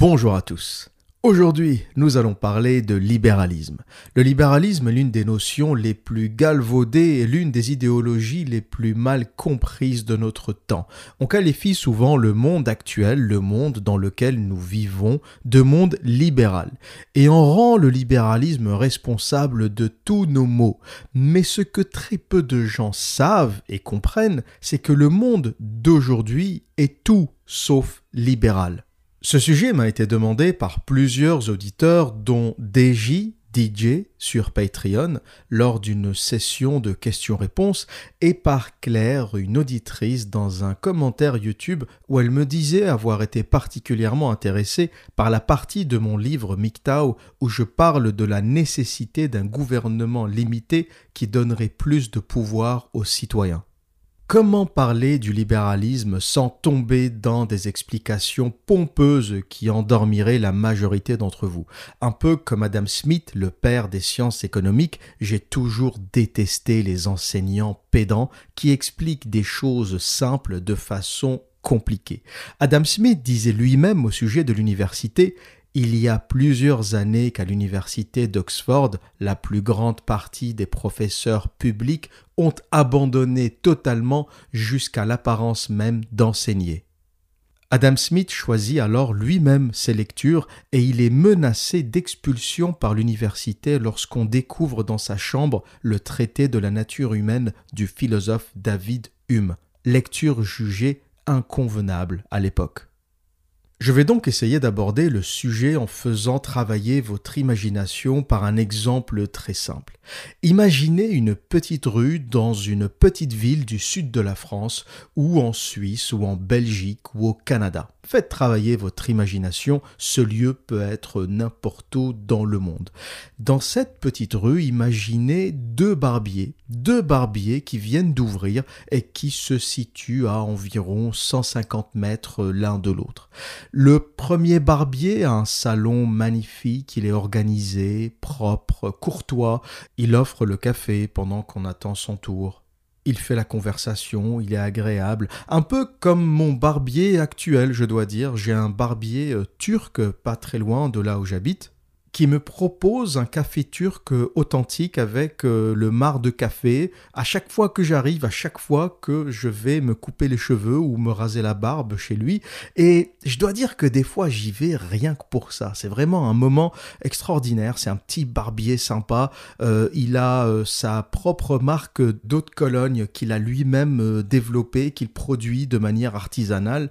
Bonjour à tous. Aujourd'hui, nous allons parler de libéralisme. Le libéralisme est l'une des notions les plus galvaudées et l'une des idéologies les plus mal comprises de notre temps. On qualifie souvent le monde actuel, le monde dans lequel nous vivons, de monde libéral. Et on rend le libéralisme responsable de tous nos maux. Mais ce que très peu de gens savent et comprennent, c'est que le monde d'aujourd'hui est tout sauf libéral. Ce sujet m'a été demandé par plusieurs auditeurs, dont DJ, DJ sur Patreon, lors d'une session de questions-réponses, et par Claire, une auditrice, dans un commentaire YouTube où elle me disait avoir été particulièrement intéressée par la partie de mon livre MGTOW où je parle de la nécessité d'un gouvernement limité qui donnerait plus de pouvoir aux citoyens. Comment parler du libéralisme sans tomber dans des explications pompeuses qui endormiraient la majorité d'entre vous? Un peu comme Adam Smith, le père des sciences économiques, j'ai toujours détesté les enseignants pédants qui expliquent des choses simples de façon compliquée. Adam Smith disait lui-même au sujet de l'université il y a plusieurs années qu'à l'université d'Oxford, la plus grande partie des professeurs publics ont abandonné totalement jusqu'à l'apparence même d'enseigner. Adam Smith choisit alors lui-même ses lectures et il est menacé d'expulsion par l'université lorsqu'on découvre dans sa chambre le traité de la nature humaine du philosophe David Hume, lecture jugée inconvenable à l'époque. Je vais donc essayer d'aborder le sujet en faisant travailler votre imagination par un exemple très simple. Imaginez une petite rue dans une petite ville du sud de la France ou en Suisse ou en Belgique ou au Canada. Faites travailler votre imagination, ce lieu peut être n'importe où dans le monde. Dans cette petite rue, imaginez deux barbiers, deux barbiers qui viennent d'ouvrir et qui se situent à environ 150 mètres l'un de l'autre. Le premier barbier a un salon magnifique, il est organisé, propre, courtois, il offre le café pendant qu'on attend son tour. Il fait la conversation, il est agréable, un peu comme mon barbier actuel, je dois dire. J'ai un barbier euh, turc pas très loin de là où j'habite qui me propose un café turc authentique avec euh, le mar de café. À chaque fois que j'arrive, à chaque fois que je vais me couper les cheveux ou me raser la barbe chez lui. Et je dois dire que des fois, j'y vais rien que pour ça. C'est vraiment un moment extraordinaire. C'est un petit barbier sympa. Euh, il a euh, sa propre marque d'eau de Cologne qu'il a lui-même développée, qu'il produit de manière artisanale.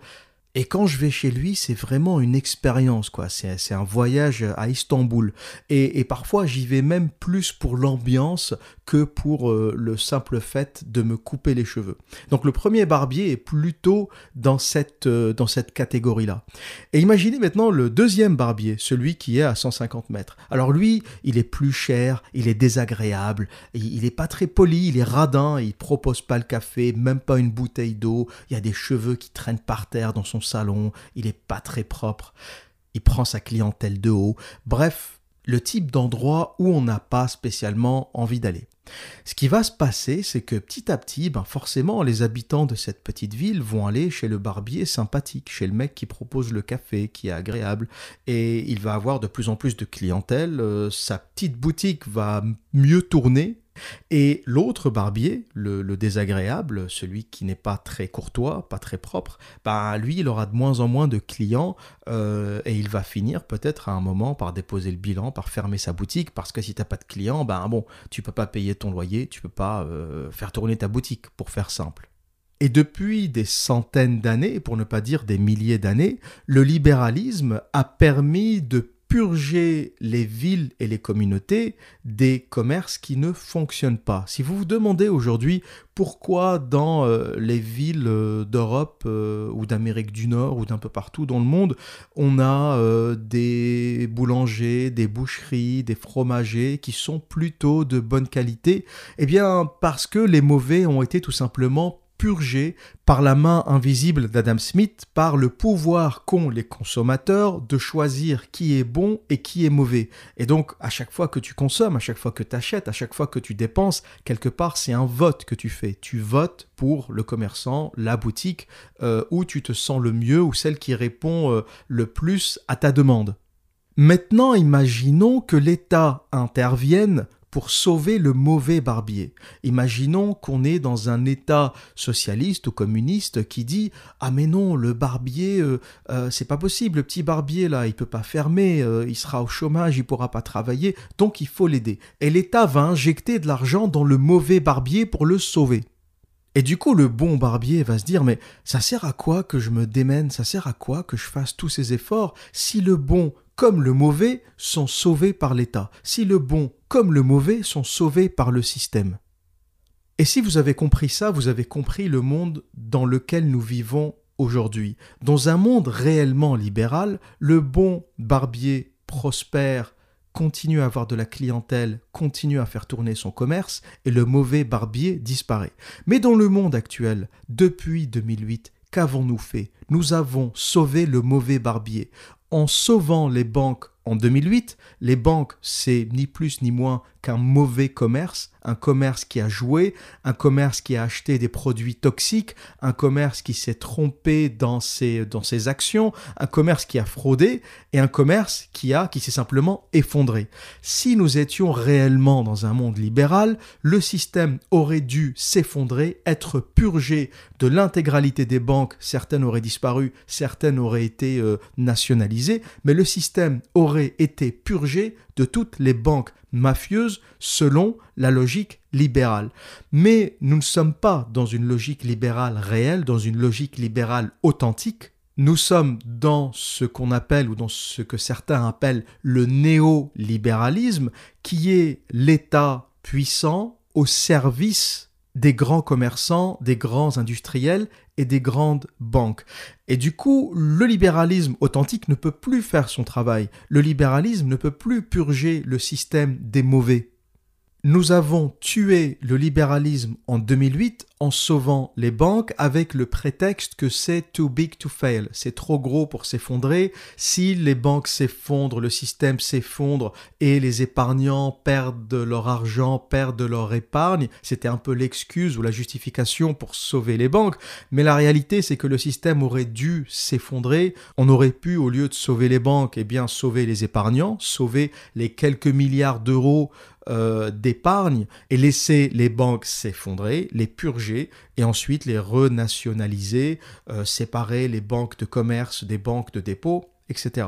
Et quand je vais chez lui, c'est vraiment une expérience, quoi. C'est un voyage à Istanbul. Et, parfois, j'y vais même plus pour l'ambiance que pour euh, le simple fait de me couper les cheveux. Donc le premier barbier est plutôt dans cette, euh, cette catégorie-là. Et imaginez maintenant le deuxième barbier, celui qui est à 150 mètres. Alors lui, il est plus cher, il est désagréable, il n'est pas très poli, il est radin, il propose pas le café, même pas une bouteille d'eau, il y a des cheveux qui traînent par terre dans son salon, il est pas très propre, il prend sa clientèle de haut, bref, le type d'endroit où on n'a pas spécialement envie d'aller. Ce qui va se passer, c'est que petit à petit, ben forcément, les habitants de cette petite ville vont aller chez le barbier sympathique, chez le mec qui propose le café, qui est agréable, et il va avoir de plus en plus de clientèle, euh, sa petite boutique va mieux tourner, et l'autre barbier, le, désagréable, celui qui n'est pas très courtois, pas très propre, bah, lui, il aura de moins en moins de clients euh, et il va finir peut-être à un moment par déposer le bilan, par fermer sa boutique, parce que si tu n'as pas de clients, ben bon, tu peux pas payer ton loyer, tu peux pas euh, faire tourner ta boutique, pour faire simple. Et depuis des centaines d'années, pour ne pas dire des milliers d'années, le libéralisme a permis de purger les villes et les communautés des commerces qui ne fonctionnent pas. Si vous vous demandez aujourd'hui pourquoi dans euh, les villes euh, d'Europe euh, ou d'Amérique du Nord ou d'un peu partout dans le monde, on a des boulangers, des boucheries, des fromagers qui sont plutôt de bonne qualité, eh bien parce que les mauvais ont été tout simplement purgés par la main invisible d'Adam Smith, par le pouvoir qu'ont les consommateurs de choisir qui est bon et qui est mauvais. Et donc, à chaque fois que tu consommes, à chaque fois que tu achètes, à chaque fois que tu dépenses, quelque part, c'est un vote que tu fais. Tu votes pour le commerçant, la boutique, euh, où tu te sens le mieux, ou celle qui répond euh, le plus à ta demande. Maintenant, imaginons que l'État intervienne pour sauver le mauvais barbier. Imaginons qu'on est dans un État socialiste ou communiste qui dit ah mais non le barbier euh, euh, c'est pas possible le petit barbier là il peut pas fermer euh, il sera au chômage il pourra pas travailler donc il faut l'aider et l'État va injecter de l'argent dans le mauvais barbier pour le sauver. Et du coup, le bon barbier va se dire, mais ça sert à quoi que je me démène, ça sert à quoi que je fasse tous ces efforts? Si le bon comme le mauvais sont sauvés par l'État, si le bon comme le mauvais sont sauvés par le système. Et si vous avez compris ça, vous avez compris le monde dans lequel nous vivons aujourd'hui. Dans un monde réellement libéral, le bon barbier prospère, continue à avoir de la clientèle, continue à faire tourner son commerce, et le mauvais barbier disparaît. Mais dans le monde actuel, depuis 2008, qu'avons-nous fait? Nous avons sauvé le mauvais barbier en sauvant les banques en 2008, les banques, c'est ni plus ni moins qu'un mauvais commerce, un commerce qui a joué, un commerce qui a acheté des produits toxiques, un commerce qui s'est trompé dans ses, dans ses actions, un commerce qui a fraudé et un commerce qui a qui s'est simplement effondré. Si nous étions réellement dans un monde libéral, le système aurait dû s'effondrer, être purgé de l'intégralité des banques, certaines auraient disparu, certaines auraient été euh, nationalisées, mais le système aurait été purgé de toutes les banques mafieuses selon la logique libérale. Mais nous ne sommes pas dans une logique libérale réelle, dans une logique libérale authentique. Nous sommes dans ce qu'on appelle ou dans ce que certains appellent le néolibéralisme, qui est l'État puissant au service des grands commerçants, des grands industriels et des grandes banques. Et du coup, le libéralisme authentique ne peut plus faire son travail. Le libéralisme ne peut plus purger le système des mauvais. Nous avons tué le libéralisme en 2008 en sauvant les banques avec le prétexte que c'est too big to fail, c'est trop gros pour s'effondrer. Si les banques s'effondrent, le système s'effondre et les épargnants perdent leur argent, perdent leur épargne, c'était un peu l'excuse ou la justification pour sauver les banques. Mais la réalité, c'est que le système aurait dû s'effondrer. On aurait pu, au lieu de sauver les banques, eh bien sauver les épargnants, sauver les quelques milliards d'euros euh, d'épargne et laisser les banques s'effondrer, les purger et ensuite les renationaliser, euh, séparer les banques de commerce des banques de dépôt, etc.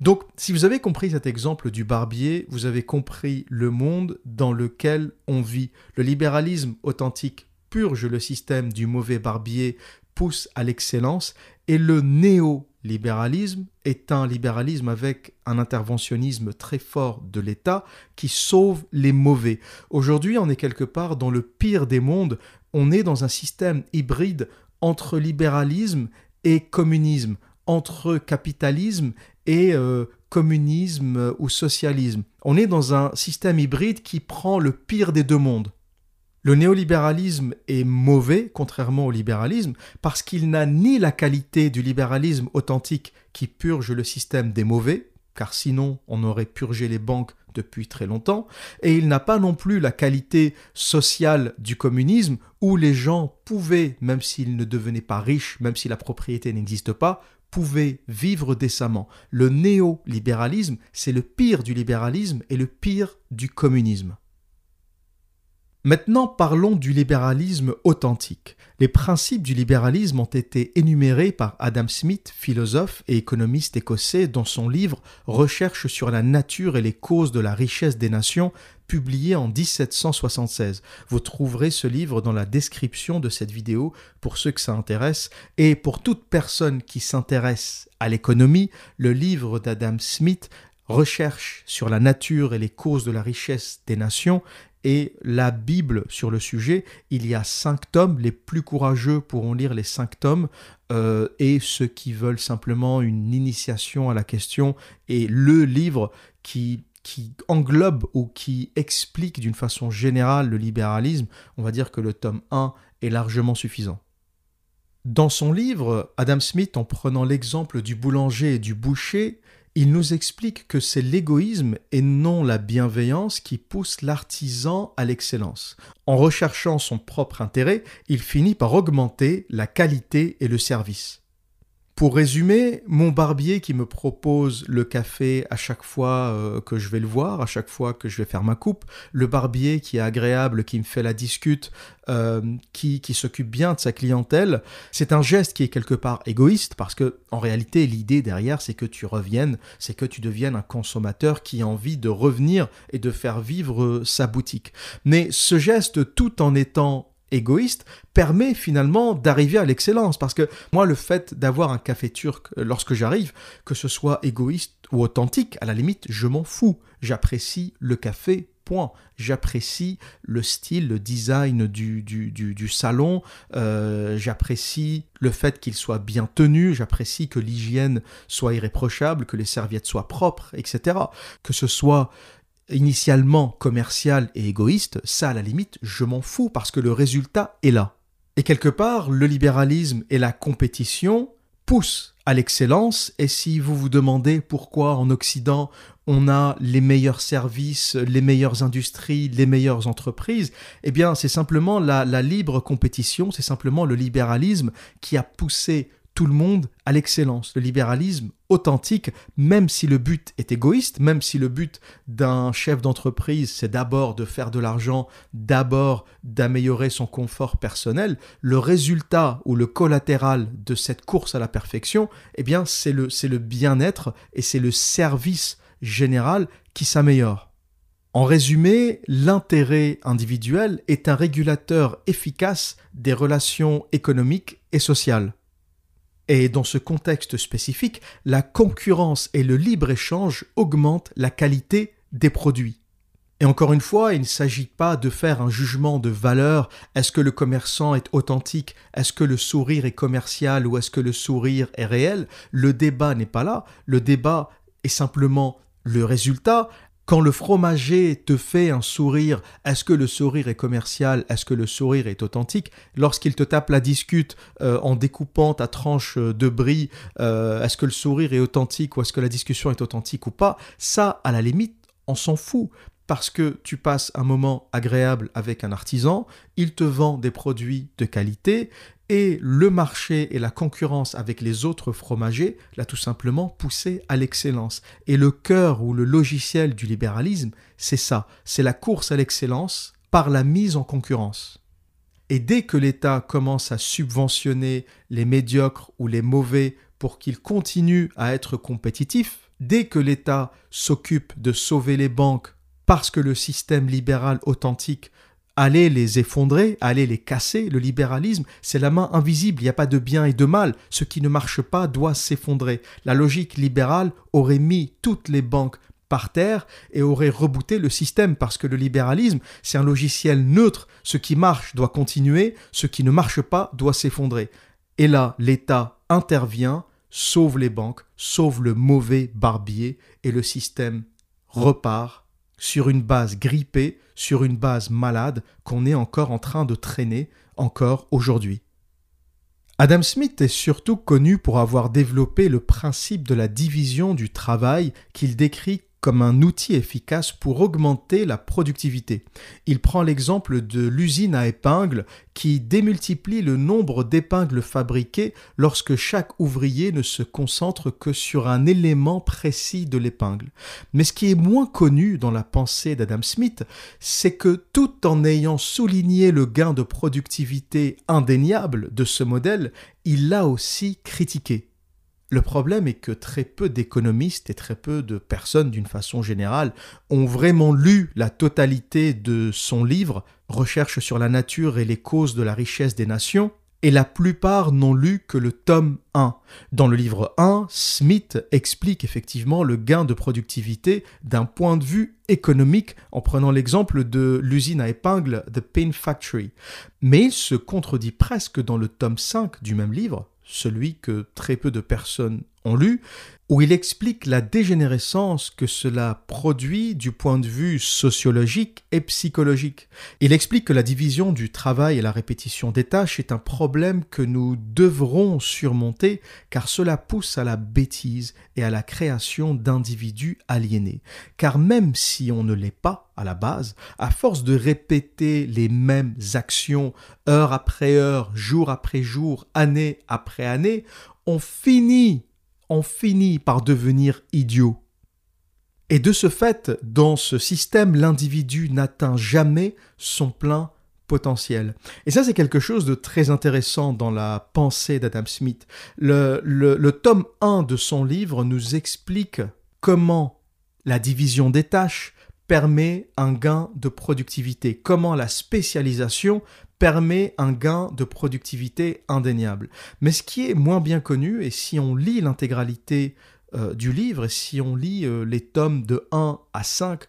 Donc, si vous avez compris cet exemple du barbier, vous avez compris le monde dans lequel on vit. Le libéralisme authentique purge le système du mauvais barbier, pousse à l'excellence, et le néo libéralisme est un libéralisme avec un interventionnisme très fort de l'État qui sauve les mauvais. Aujourd'hui, on est quelque part dans le pire des mondes, on est dans un système hybride entre libéralisme et communisme, entre capitalisme et euh, communisme ou socialisme. On est dans un système hybride qui prend le pire des deux mondes. Le néolibéralisme est mauvais, contrairement au libéralisme, parce qu'il n'a ni la qualité du libéralisme authentique qui purge le système des mauvais, car sinon on aurait purgé les banques depuis très longtemps, et il n'a pas non plus la qualité sociale du communisme, où les gens pouvaient, même s'ils ne devenaient pas riches, même si la propriété n'existe pas, pouvaient vivre décemment. Le néolibéralisme, c'est le pire du libéralisme et le pire du communisme. Maintenant parlons du libéralisme authentique. Les principes du libéralisme ont été énumérés par Adam Smith, philosophe et économiste écossais, dans son livre Recherche sur la nature et les causes de la richesse des nations, publié en 1776. Vous trouverez ce livre dans la description de cette vidéo pour ceux que ça intéresse. Et pour toute personne qui s'intéresse à l'économie, le livre d'Adam Smith Recherche sur la nature et les causes de la richesse des nations et la Bible sur le sujet. Il y a cinq tomes, les plus courageux pourront lire les cinq tomes, euh, et ceux qui veulent simplement une initiation à la question, et le livre qui, qui englobe ou qui explique d'une façon générale le libéralisme, on va dire que le tome 1 est largement suffisant. Dans son livre, Adam Smith, en prenant l'exemple du boulanger et du boucher, il nous explique que c'est l'égoïsme et non la bienveillance qui pousse l'artisan à l'excellence. En recherchant son propre intérêt, il finit par augmenter la qualité et le service. Pour résumer, mon barbier qui me propose le café à chaque fois euh, que je vais le voir, à chaque fois que je vais faire ma coupe, le barbier qui est agréable, qui me fait la discute, euh, qui, qui s'occupe bien de sa clientèle, c'est un geste qui est quelque part égoïste parce que en réalité l'idée derrière c'est que tu reviennes, c'est que tu deviennes un consommateur qui a envie de revenir et de faire vivre sa boutique. Mais ce geste tout en étant égoïste permet finalement d'arriver à l'excellence. Parce que moi, le fait d'avoir un café turc euh, lorsque j'arrive, que ce soit égoïste ou authentique, à la limite, je m'en fous. J'apprécie le café, point. J'apprécie le style, le design du, du, du, salon. Euh, j'apprécie le fait qu'il soit bien tenu. J'apprécie que l'hygiène soit irréprochable, que les serviettes soient propres, etc. Que ce soit initialement commercial et égoïste, ça à la limite, je m'en fous parce que le résultat est là. Et quelque part, le libéralisme et la compétition poussent à l'excellence, et si vous vous demandez pourquoi en Occident on a les meilleurs services, les meilleures industries, les meilleures entreprises, eh bien c'est simplement la, la libre compétition, c'est simplement le libéralisme qui a poussé tout le monde à l'excellence. Le libéralisme authentique, même si le but est égoïste, même si le but d'un chef d'entreprise, c'est d'abord de faire de l'argent, d'abord d'améliorer son confort personnel, le résultat ou le collatéral de cette course à la perfection, eh bien, c'est le, c'est le bien-être et c'est le service général qui s'améliore. En résumé, l'intérêt individuel est un régulateur efficace des relations économiques et sociales. Et dans ce contexte spécifique, la concurrence et le libre-échange augmentent la qualité des produits. Et encore une fois, il ne s'agit pas de faire un jugement de valeur. Est-ce que le commerçant est authentique? Est-ce que le sourire est commercial ou est-ce que le sourire est réel? Le débat n'est pas là. Le débat est simplement le résultat, quand le fromager te fait un sourire, est-ce que le sourire est commercial? Est-ce que le sourire est authentique? Lorsqu'il te tape la discute euh, en découpant ta tranche de brie, euh, est-ce que le sourire est authentique ou est-ce que la discussion est authentique ou pas? Ça, à la limite, on s'en fout. Parce que tu passes un moment agréable avec un artisan, il te vend des produits de qualité et le marché et la concurrence avec les autres fromagers l'a tout simplement poussé à l'excellence. Et le cœur ou le logiciel du libéralisme, c'est ça, c'est la course à l'excellence par la mise en concurrence. Et dès que l'État commence à subventionner les médiocres ou les mauvais pour qu'ils continuent à être compétitifs, dès que l'État s'occupe de sauver les banques parce que le système libéral authentique allait les effondrer, allait les casser. Le libéralisme, c'est la main invisible, il n'y a pas de bien et de mal. Ce qui ne marche pas doit s'effondrer. La logique libérale aurait mis toutes les banques par terre et aurait rebooté le système parce que le libéralisme, c'est un logiciel neutre. Ce qui marche doit continuer, ce qui ne marche pas doit s'effondrer. Et là, l'État intervient, sauve les banques, sauve le mauvais barbier et le système repart sur une base grippée, sur une base malade qu'on est encore en train de traîner encore aujourd'hui. Adam Smith est surtout connu pour avoir développé le principe de la division du travail qu'il décrit comme un outil efficace pour augmenter la productivité. Il prend l'exemple de l'usine à épingles qui démultiplie le nombre d'épingles fabriquées lorsque chaque ouvrier ne se concentre que sur un élément précis de l'épingle. Mais ce qui est moins connu dans la pensée d'Adam Smith, c'est que tout en ayant souligné le gain de productivité indéniable de ce modèle, il l'a aussi critiqué. Le problème est que très peu d'économistes et très peu de personnes d'une façon générale ont vraiment lu la totalité de son livre, Recherche sur la nature et les causes de la richesse des nations, et la plupart n'ont lu que le tome 1. Dans le livre 1, Smith explique effectivement le gain de productivité d'un point de vue économique en prenant l'exemple de l'usine à épingles The Pain Factory. Mais il se contredit presque dans le tome 5 du même livre, celui que très peu de personnes ont lu, où il explique la dégénérescence que cela produit du point de vue sociologique et psychologique. Il explique que la division du travail et la répétition des tâches est un problème que nous devrons surmonter car cela pousse à la bêtise et à la création d'individus aliénés. Car même si on ne l'est pas à la base, à force de répéter les mêmes actions heure après heure, jour après jour, année après année, on finit on finit par devenir idiot. Et de ce fait, dans ce système, l'individu n'atteint jamais son plein potentiel. Et ça, c'est quelque chose de très intéressant dans la pensée d'Adam Smith. Le, le, tome 1 de son livre nous explique comment la division des tâches permet un gain de productivité, comment la spécialisation permet un gain de productivité indéniable. Mais ce qui est moins bien connu, et si on lit l'intégralité euh, du livre, et si on lit euh, les tomes de 1 à 5,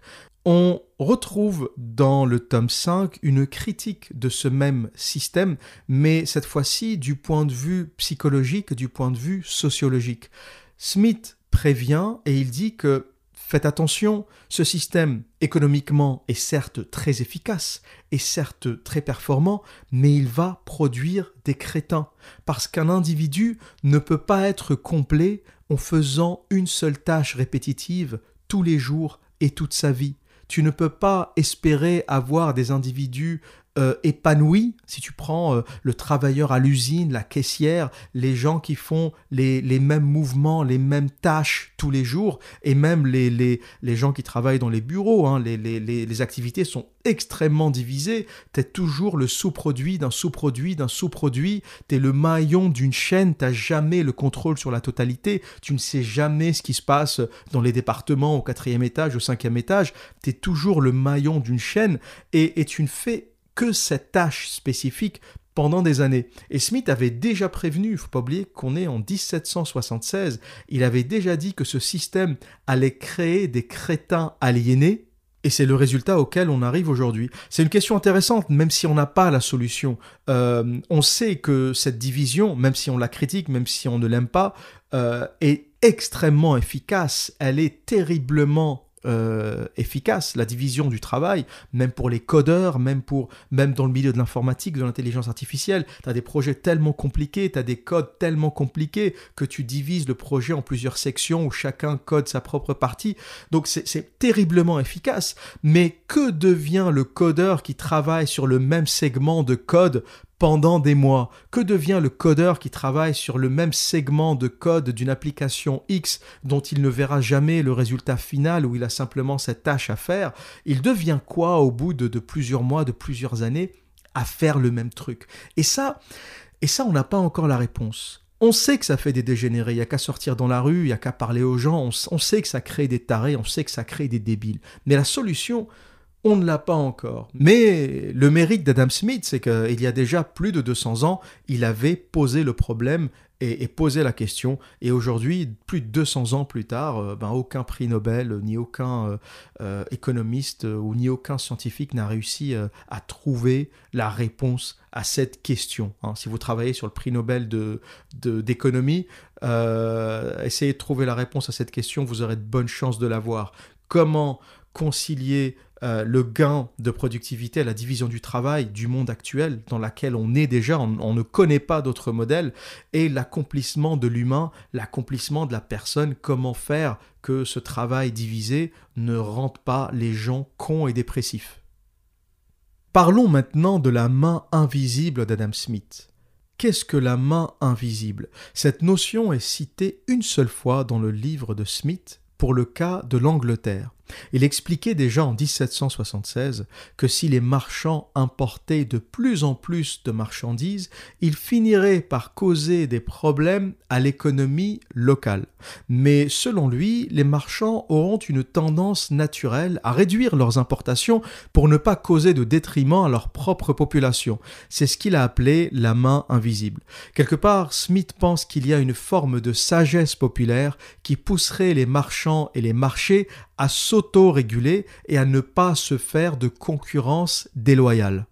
on retrouve dans le tome 5 une critique de ce même système, mais cette fois-ci du point de vue psychologique, du point de vue sociologique. Smith prévient et il dit que Faites attention, ce système économiquement est certes très efficace et certes très performant, mais il va produire des crétins, parce qu'un individu ne peut pas être complet en faisant une seule tâche répétitive tous les jours et toute sa vie. Tu ne peux pas espérer avoir des individus euh, épanoui. Si tu prends euh, le travailleur à l'usine, la caissière, les gens qui font les, mêmes mouvements, les mêmes tâches tous les jours, et même les, les, les gens qui travaillent dans les bureaux, hein, les, les, activités sont extrêmement divisées. Tu es toujours le sous-produit d'un sous-produit d'un sous-produit. Tu es le maillon d'une chaîne, tu n'as jamais le contrôle sur la totalité. Tu ne sais jamais ce qui se passe dans les départements au quatrième étage, au cinquième étage. Tu es toujours le maillon d'une chaîne et, et tu ne fais que cette tâche spécifique pendant des années. Et Smith avait déjà prévenu, il ne faut pas oublier qu'on est en 1776, il avait déjà dit que ce système allait créer des crétins aliénés, et c'est le résultat auquel on arrive aujourd'hui. C'est une question intéressante, même si on n'a pas la solution. Euh, on sait que cette division, même si on la critique, même si on ne l'aime pas, euh, est extrêmement efficace. Elle est terriblement euh, efficace, la division du travail, même pour les codeurs, même, pour, même dans le milieu de l'informatique, de l'intelligence artificielle. Tu as des projets tellement compliqués, tu as des codes tellement compliqués que tu divises le projet en plusieurs sections où chacun code sa propre partie. Donc c'est terriblement efficace. Mais que devient le codeur qui travaille sur le même segment de code pendant des mois. Que devient le codeur qui travaille sur le même segment de code d'une application X dont il ne verra jamais le résultat final où il a simplement cette tâche à faire? Il devient quoi au bout de, plusieurs mois, de plusieurs années à faire le même truc? Et ça, et ça on n'a pas encore la réponse. On sait que ça fait des dégénérés, il n'y a qu'à sortir dans la rue, il n'y a qu'à parler aux gens, on, on sait que ça crée des tarés, on sait que ça crée des débiles. Mais la solution, on ne l'a pas encore. Mais le mérite d'Adam Smith, c'est qu'il y a déjà plus de 200 ans, il avait posé le problème et, posé la question. Et aujourd'hui, plus de 200 ans plus tard, euh, ben, aucun prix Nobel, ni aucun euh, euh, économiste ni aucun scientifique n'a réussi à trouver la réponse à cette question. Hein. Si vous travaillez sur le prix Nobel d'économie, de, essayez de trouver la réponse à cette question, vous aurez de bonnes chances de l'avoir. Comment concilier euh, le gain de productivité la division du travail du monde actuel dans laquelle on est déjà, on, ne connaît pas d'autres modèles, et l'accomplissement de l'humain, l'accomplissement de la personne, comment faire que ce travail divisé ne rende pas les gens cons et dépressifs. Parlons maintenant de la main invisible d'Adam Smith. Qu'est-ce que la main invisible? Cette notion est citée une seule fois dans le livre de Smith pour le cas de l'Angleterre. Il expliquait déjà en 1776 que si les marchands importaient de plus en plus de marchandises, ils finiraient par causer des problèmes à l'économie locale. Mais selon lui, les marchands auront une tendance naturelle à réduire leurs importations pour ne pas causer de détriment à leur propre population. C'est ce qu'il a appelé la main invisible. Quelque part, Smith pense qu'il y a une forme de sagesse populaire qui pousserait les marchands et les marchés à s'auto-réguler et à ne pas se faire de concurrence déloyale.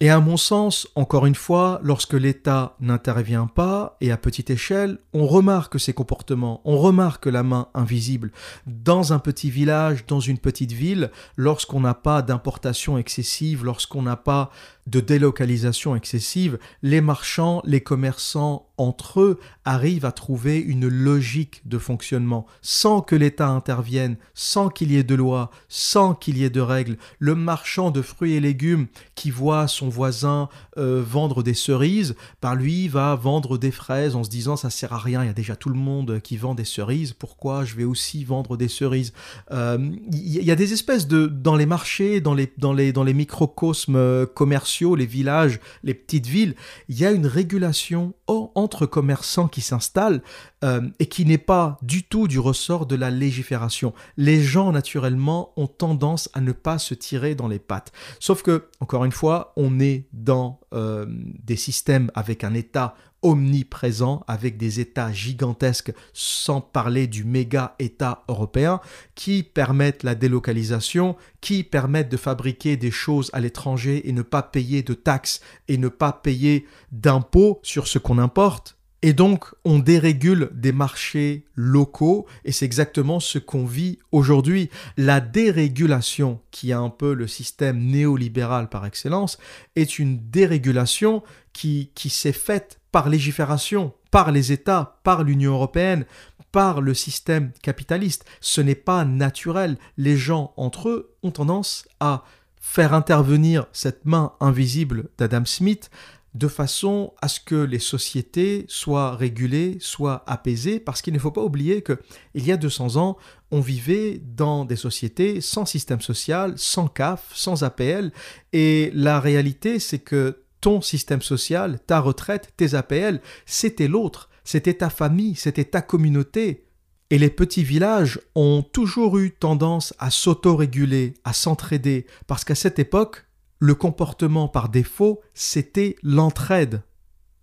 Et à mon sens, encore une fois, lorsque l'État n'intervient pas et à petite échelle, on remarque ces comportements, on remarque la main invisible. Dans un petit village, dans une petite ville, lorsqu'on n'a pas d'importation excessive, lorsqu'on n'a pas de délocalisation excessive, les marchands, les commerçants entre eux arrivent à trouver une logique de fonctionnement sans que l'État intervienne, sans qu'il y ait de loi, sans qu'il y ait de règles. Le marchand de fruits et légumes qui voit son voisin euh, vendre des cerises, par lui va vendre des fraises en se disant ça sert à rien, il y a déjà tout le monde qui vend des cerises, pourquoi je vais aussi vendre des cerises? Euh, Il y a des espèces de dans les marchés, dans les dans les dans les microcosmes euh, commerciaux les villages, les petites villes, il y a une régulation entre commerçants qui s'installent euh, et qui n'est pas du tout du ressort de la légifération. Les gens, naturellement, ont tendance à ne pas se tirer dans les pattes. Sauf que, encore une fois, on est dans euh, des systèmes avec un État omniprésent avec des États gigantesques, sans parler du méga État européen, qui permettent la délocalisation, qui permettent de fabriquer des choses à l'étranger et ne pas payer de taxes et ne pas payer d'impôts sur ce qu'on importe. Et donc, on dérégule des marchés locaux, et c'est exactement ce qu'on vit aujourd'hui. La dérégulation, qui est un peu le système néolibéral par excellence, est une dérégulation qui, qui s'est faite par légifération, par les États, par l'Union européenne, par le système capitaliste. Ce n'est pas naturel. Les gens entre eux ont tendance à faire intervenir cette main invisible d'Adam Smith de façon à ce que les sociétés soient régulées, soient apaisées, parce qu'il ne faut pas oublier que il y a 200 ans, on vivait dans des sociétés sans système social, sans CAF, sans APL, et la réalité c'est que ton système social, ta retraite, tes APL, c'était l'autre, c'était ta famille, c'était ta communauté. Et les petits villages ont toujours eu tendance à s'auto-réguler, à s'entraider, parce qu'à cette époque, le comportement par défaut, c'était l'entraide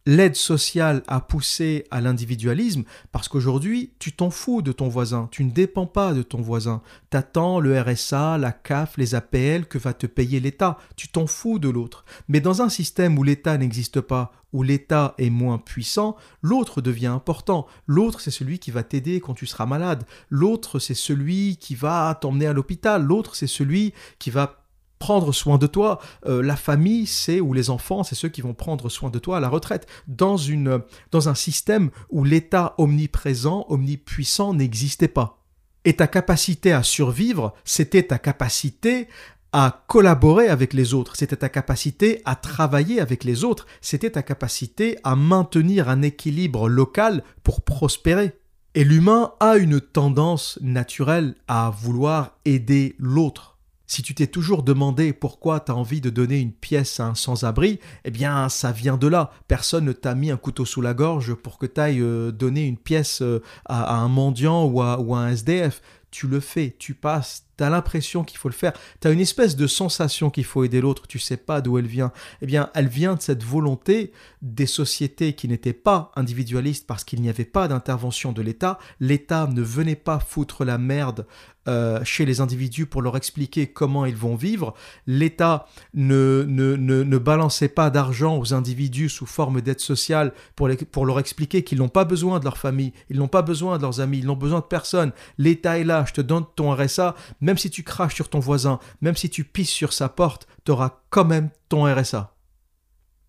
l'aide sociale a poussé à l'individualisme parce qu'aujourd'hui, tu t'en fous de ton voisin, tu ne dépends pas de ton voisin. T'attends le RSA, la CAF, les APL que va te payer l'État, tu t'en fous de l'autre. Mais dans un système où l'État n'existe pas, où l'État est moins puissant, l'autre devient important. L'autre, c'est celui qui va t'aider quand tu seras malade. L'autre, c'est celui qui va t'emmener à l'hôpital. L'autre, c'est celui qui va prendre soin de toi. Euh, la famille, c'est, ou les enfants, c'est ceux qui vont prendre soin de toi à la retraite. Dans, une, dans un système où l'État omniprésent, omnipuissant n'existait pas. Et ta capacité à survivre, c'était ta capacité à collaborer avec les autres, c'était ta capacité à travailler avec les autres, c'était ta capacité à maintenir un équilibre local pour prospérer. Et l'humain a une tendance naturelle à vouloir aider l'autre. Si tu t'es toujours demandé pourquoi tu as envie de donner une pièce à un sans-abri, eh bien ça vient de là. Personne ne t'a mis un couteau sous la gorge pour que tu ailles euh, donner une pièce euh, à, un mendiant ou à, ou à un SDF. Tu le fais, tu passes, tu as l'impression qu'il faut le faire, tu as une espèce de sensation qu'il faut aider l'autre, tu sais pas d'où elle vient. Eh bien, elle vient de cette volonté des sociétés qui n'étaient pas individualistes parce qu'il n'y avait pas d'intervention de l'État. L'État ne venait pas foutre la merde euh, chez les individus pour leur expliquer comment ils vont vivre. L'État ne, ne, ne, balançait pas d'argent aux individus sous forme d'aide sociale pour, pour leur expliquer qu'ils n'ont pas besoin de leur famille, ils n'ont pas besoin de leurs amis, ils n'ont besoin de personne. L'État est là, je te donne ton RSA, même si tu craches sur ton voisin, même si tu pisses sur sa porte, tu auras quand même ton RSA.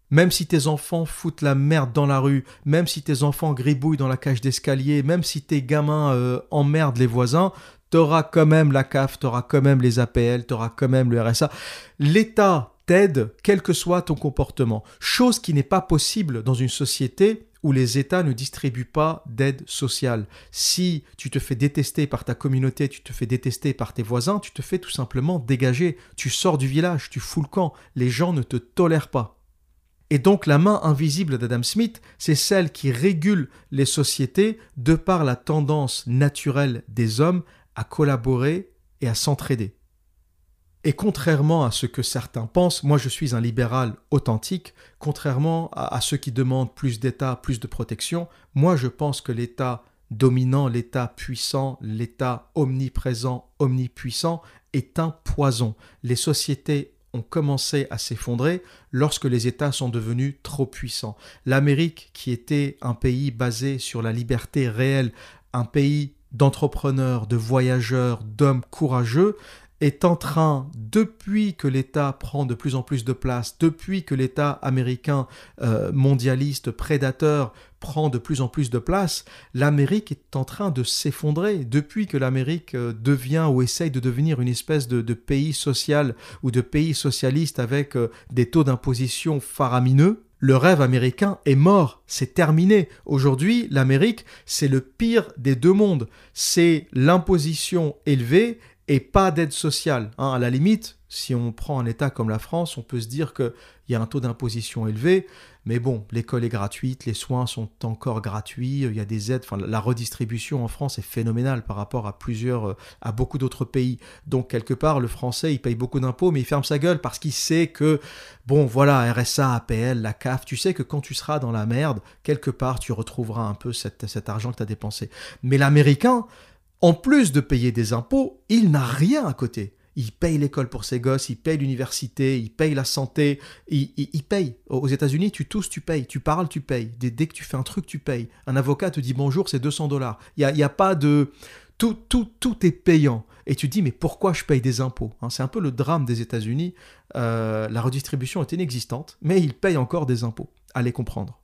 Même si tes enfants foutent la merde dans la rue, même si tes enfants gribouillent dans la cage d'escalier, même si tes gamins euh, emmerdent les voisins, t'auras quand même la CAF, t'auras quand même les APL, t'auras quand même le RSA. L'État t'aide quel que soit ton comportement. Chose qui n'est pas possible dans une société où les États ne distribuent pas d'aide sociale. Si tu te fais détester par ta communauté, tu te fais détester par tes voisins, tu te fais tout simplement dégager. Tu sors du village, tu fous le camp. Les gens ne te tolèrent pas. Et donc la main invisible d'Adam Smith, c'est celle qui régule les sociétés de par la tendance naturelle des hommes à collaborer et à s'entraider. Et contrairement à ce que certains pensent, moi je suis un libéral authentique, contrairement à, ceux qui demandent plus d'État, plus de protection, moi je pense que l'État dominant, l'État puissant, l'État omniprésent, omnipuissant est un poison. Les sociétés ont commencé à s'effondrer lorsque les États sont devenus trop puissants. L'Amérique, qui était un pays basé sur la liberté réelle, un pays d'entrepreneurs, de voyageurs, d'hommes courageux, est en train, depuis que l'État prend de plus en plus de place, depuis que l'État américain euh, mondialiste, prédateur, prend de plus en plus de place, l'Amérique est en train de s'effondrer. Depuis que l'Amérique euh, devient ou essaye de devenir une espèce de, pays social ou de pays socialiste avec euh, des taux d'imposition faramineux, le rêve américain est mort, c'est terminé. Aujourd'hui, l'Amérique, c'est le pire des deux mondes. C'est l'imposition élevée et pas d'aide sociale. Hein. À la limite, si on prend un État comme la France, on peut se dire qu'il y a un taux d'imposition élevé, mais bon, l'école est gratuite, les soins sont encore gratuits, il y a des aides, enfin, la redistribution en France est phénoménale par rapport à plusieurs, euh, à beaucoup d'autres pays. Donc quelque part, le Français, il paye beaucoup d'impôts, mais il ferme sa gueule parce qu'il sait que, bon, voilà, RSA, APL, la CAF, tu sais que quand tu seras dans la merde, quelque part, tu retrouveras un peu cet argent que tu as dépensé. Mais l'Américain, en plus de payer des impôts, il n'a rien à côté. Il paye l'école pour ses gosses, il paye l'université, il paye la santé, il, paye. Aux États-Unis, tu tousses, tu payes, tu parles, tu payes. Dès, que tu fais un truc, tu payes. Un avocat te dit bonjour, c'est 200 dollars. Il n'y a, a, pas de. Tout, tout, tout est payant. Et tu te dis, mais pourquoi je paye des impôts hein, C'est un peu le drame des États-Unis. Euh, la redistribution est inexistante, mais ils payent encore des impôts. Allez comprendre.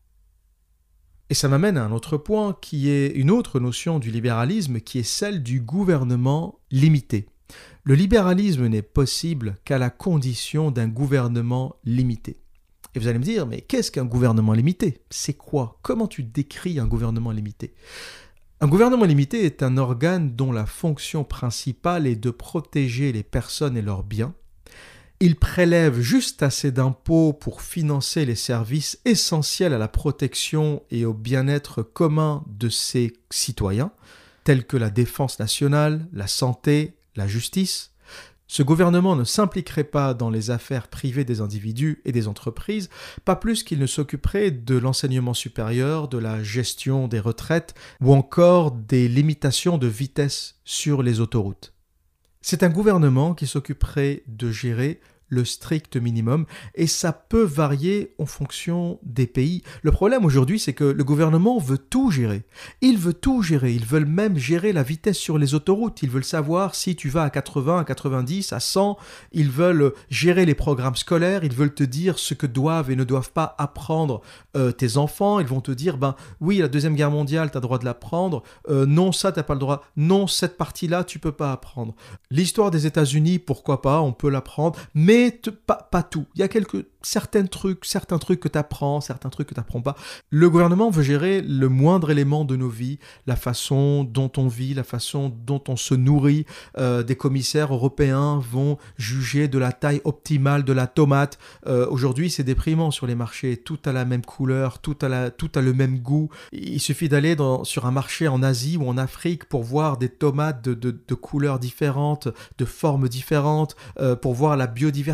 Et ça m'amène à un autre point qui est une autre notion du libéralisme qui est celle du gouvernement limité. Le libéralisme n'est possible qu'à la condition d'un gouvernement limité. Et vous allez me dire, mais qu'est-ce qu'un gouvernement limité? C'est quoi? Comment tu décris un gouvernement limité? Un gouvernement limité est un organe dont la fonction principale est de protéger les personnes et leurs biens, il prélève juste assez d'impôts pour financer les services essentiels à la protection et au bien-être commun de ses citoyens, tels que la défense nationale, la santé, la justice. Ce gouvernement ne s'impliquerait pas dans les affaires privées des individus et des entreprises, pas plus qu'il ne s'occuperait de l'enseignement supérieur, de la gestion des retraites ou encore des limitations de vitesse sur les autoroutes. C'est un gouvernement qui s'occuperait de gérer le strict minimum et ça peut varier en fonction des pays. Le problème aujourd'hui, c'est que le gouvernement veut tout gérer. Il veut tout gérer. Ils veulent même gérer la vitesse sur les autoroutes. Ils veulent savoir si tu vas à 80, à 90, à 100. Ils veulent gérer les programmes scolaires. Ils veulent te dire ce que doivent et ne doivent pas apprendre euh, tes enfants. Ils vont te dire, ben oui, la Deuxième Guerre mondiale, tu as le droit de l'apprendre. Euh, non, ça, tu n'as pas le droit. Non, cette partie-là, tu peux pas apprendre. L'histoire des États-Unis, pourquoi pas, on peut l'apprendre. Mais pas, tout. Il y a quelques certains trucs, certains trucs que tu apprends, certains trucs que tu n'apprends pas. Le gouvernement veut gérer le moindre élément de nos vies, la façon dont on vit, la façon dont on se nourrit. Euh, des commissaires européens vont juger de la taille optimale de la tomate. Euh, aujourd'hui, c'est déprimant sur les marchés. Tout a la même couleur, tout a, la, le même goût. Il suffit d'aller sur un marché en Asie ou en Afrique pour voir des tomates de, de, couleurs différentes, de formes différentes, euh, pour voir la biodiversité,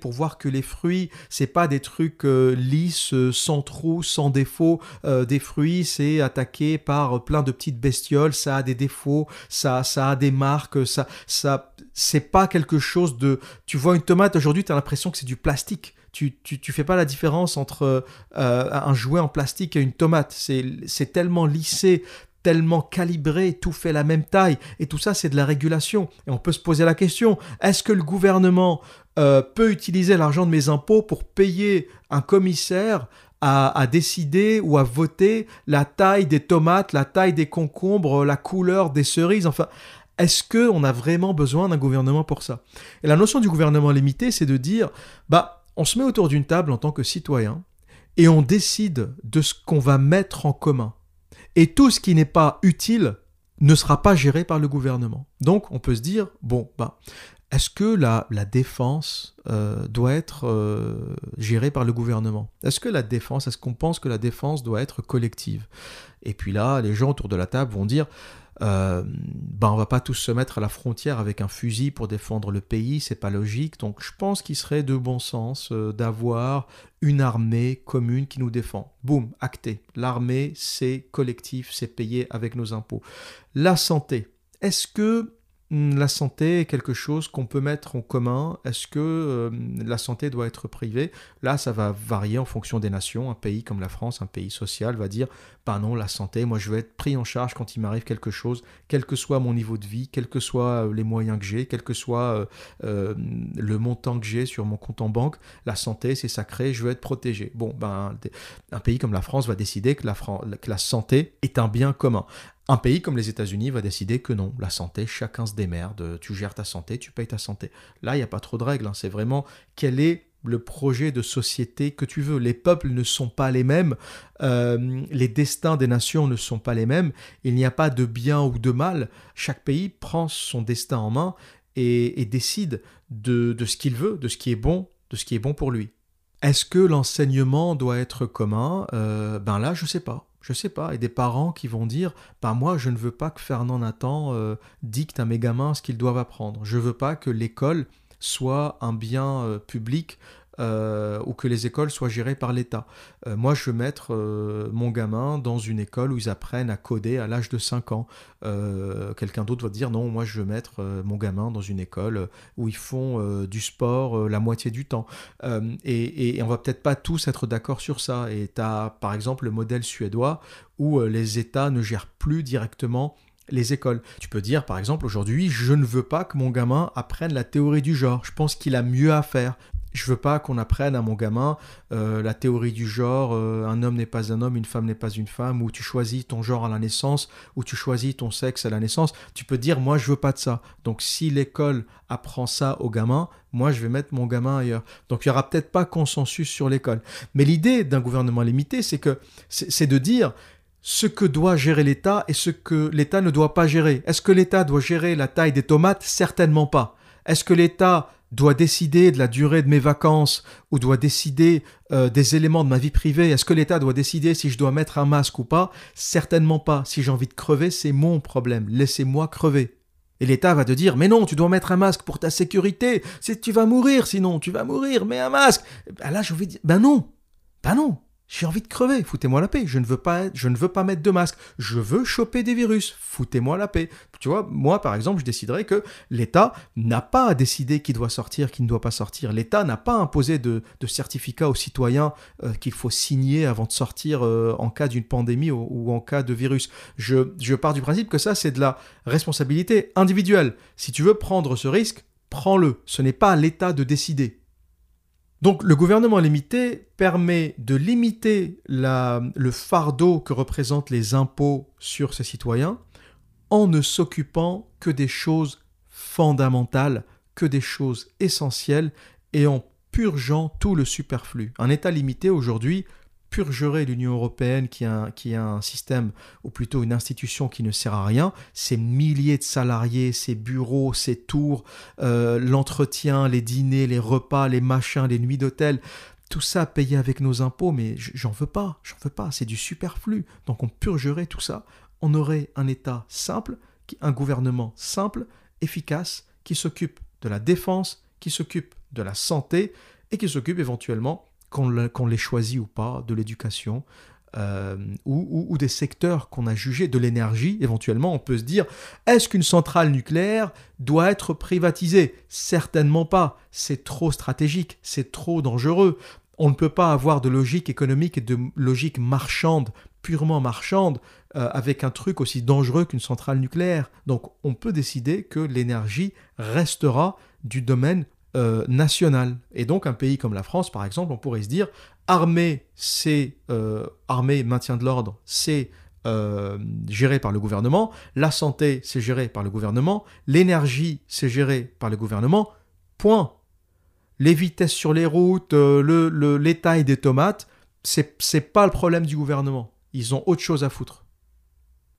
pour voir que les fruits c'est pas des trucs euh, lisses, euh, sans trous, sans défauts. Euh, des fruits, c'est attaqué par plein de petites bestioles, ça a des défauts, ça, ça a des marques, ça, ça, c'est pas quelque chose de. Tu vois une tomate aujourd'hui, tu as l'impression que c'est du plastique. Tu, tu, fais pas la différence entre un jouet en plastique et une tomate. C'est tellement lissé, tellement calibré, tout fait la même taille, et tout ça c'est de la régulation. Et on peut se poser la question, est-ce que le gouvernement euh, peut utiliser l'argent de mes impôts pour payer un commissaire à, décider ou à voter la taille des tomates, la taille des concombres, la couleur des cerises, enfin... Est-ce qu'on a vraiment besoin d'un gouvernement pour ça? Et la notion du gouvernement limité, c'est de dire, bah, on se met autour d'une table en tant que citoyen et on décide de ce qu'on va mettre en commun. Et tout ce qui n'est pas utile ne sera pas géré par le gouvernement. Donc on peut se dire, bon, bah, est-ce que la, défense euh, doit être euh, gérée par le gouvernement? Est-ce que la défense, est-ce qu'on pense que la défense doit être collective? Et puis là, les gens autour de la table vont dire, euh, ben on va pas tous se mettre à la frontière avec un fusil pour défendre le pays, c'est pas logique. Donc je pense qu'il serait de bon sens euh, d'avoir une armée commune qui nous défend. Boum, acté. L'armée, c'est collectif, c'est payé avec nos impôts. La santé. Est-ce que la santé est quelque chose qu'on peut mettre en commun Est-ce que euh, la santé doit être privée? Là, ça va varier en fonction des nations. Un pays comme la France, un pays social, va dire bah non, la santé, moi je veux être pris en charge quand il m'arrive quelque chose, quel que soit mon niveau de vie, quels que soient euh, les moyens que j'ai, quel que soit euh, le montant que j'ai sur mon compte en banque. La santé, c'est sacré, je veux être protégé. Bon, ben, un pays comme la France va décider que la santé est un bien commun. Un pays comme les États-Unis va décider que non, la santé, chacun se démerde, tu gères ta santé, tu payes ta santé. Là, il n'y a pas trop de règles, hein. c'est vraiment quel est le projet de société que tu veux. Les peuples ne sont pas les mêmes, euh, les destins des nations ne sont pas les mêmes, il n'y a pas de bien ou de mal, chaque pays prend son destin en main et, décide de, ce qu'il veut, de ce qui est bon, de ce qui est bon pour lui. Est-ce que l'enseignement doit être commun? Euh, Ben là, je ne sais pas. Je sais pas, et des parents qui vont dire bah moi je ne veux pas que Fernand Nathan euh, dicte à mes gamins ce qu'ils doivent apprendre. Je veux pas que l'école soit un bien euh, public euh, ou que les écoles soient gérées par l'État. Euh, moi, je veux mettre euh, mon gamin dans une école où ils apprennent à coder à l'âge de 5 ans. Quelqu'un d'autre va dire non, moi, je veux mettre mon gamin dans une école où ils font du sport la moitié du temps. Et, et, on va peut-être pas tous être d'accord sur ça. Et tu as, par exemple, le modèle suédois où les États ne gèrent plus directement les écoles. Tu peux dire, par exemple, aujourd'hui, je ne veux pas que mon gamin apprenne la théorie du genre. Je pense qu'il a mieux à faire je veux pas qu'on apprenne à mon gamin euh, la théorie du genre, euh, un homme n'est pas un homme, une femme n'est pas une femme, ou tu choisis ton genre à la naissance, ou tu choisis ton sexe à la naissance. Tu peux dire, moi, je veux pas de ça. Donc, si l'école apprend ça au gamin, moi, je vais mettre mon gamin ailleurs. Donc, il y aura peut-être pas consensus sur l'école. Mais l'idée d'un gouvernement limité, c'est que c'est de dire ce que doit gérer l'État et ce que l'État ne doit pas gérer. Est-ce que l'État doit gérer la taille des tomates? Certainement pas. Est-ce que l'État doit décider de la durée de mes vacances ou doit décider euh, des éléments de ma vie privée? Est-ce que l'État doit décider si je dois mettre un masque ou pas? Certainement pas. Si j'ai envie de crever, c'est mon problème. Laissez-moi crever. Et l'État va te dire, mais non, tu dois mettre un masque pour ta sécurité. Tu vas mourir sinon, tu vas mourir, mets un masque. Ben là, j'ai envie de dire, ben non, ben non. J'ai envie de crever, foutez-moi la paix. Je ne veux pas, je ne veux pas mettre de masque. Je veux choper des virus. Foutez-moi la paix. Tu vois, moi par exemple, je déciderais que l'État n'a pas à décider qui doit sortir, qui ne doit pas sortir. L'État n'a pas imposé de, certificat aux citoyens euh, qu'il faut signer avant de sortir euh, en cas d'une pandémie ou, en cas de virus. Je, je pars du principe que ça, c'est de la responsabilité individuelle. Si tu veux prendre ce risque, prends-le. Ce n'est pas à l'État de décider. Donc le gouvernement limité permet de limiter le fardeau que représentent les impôts sur ses citoyens en ne s'occupant que des choses fondamentales, que des choses essentielles et en purgeant tout le superflu. Un État limité aujourd'hui purgerait l'Union européenne qui a, un système, ou plutôt une institution qui ne sert à rien, ses milliers de salariés, ses bureaux, ses tours, euh, l'entretien, les dîners, les repas, les machins, les nuits d'hôtel, tout ça payé avec nos impôts, mais j'en veux pas, j'en veux pas, c'est du superflu. Donc on purgerait tout ça, on aurait un État simple, un gouvernement simple, efficace, qui s'occupe de la défense, qui s'occupe de la santé et qui s'occupe éventuellement qu'on les choisit ou pas, de l'éducation, euh, ou, des secteurs qu'on a jugés, de l'énergie, éventuellement, on peut se dire, est-ce qu'une centrale nucléaire doit être privatisée? Certainement pas, c'est trop stratégique, c'est trop dangereux. On ne peut pas avoir de logique économique et de logique marchande, purement marchande, euh, avec un truc aussi dangereux qu'une centrale nucléaire. Donc on peut décider que l'énergie restera du domaine euh, national. Et donc un pays comme la France, par exemple, on pourrait se dire, armée, c'est euh, armée, maintien de l'ordre, c'est euh, géré par le gouvernement, la santé, c'est géré par le gouvernement, l'énergie, c'est géré par le gouvernement, point. Les vitesses sur les routes, le, le, les tailles des tomates, c'est pas le problème du gouvernement. Ils ont autre chose à foutre.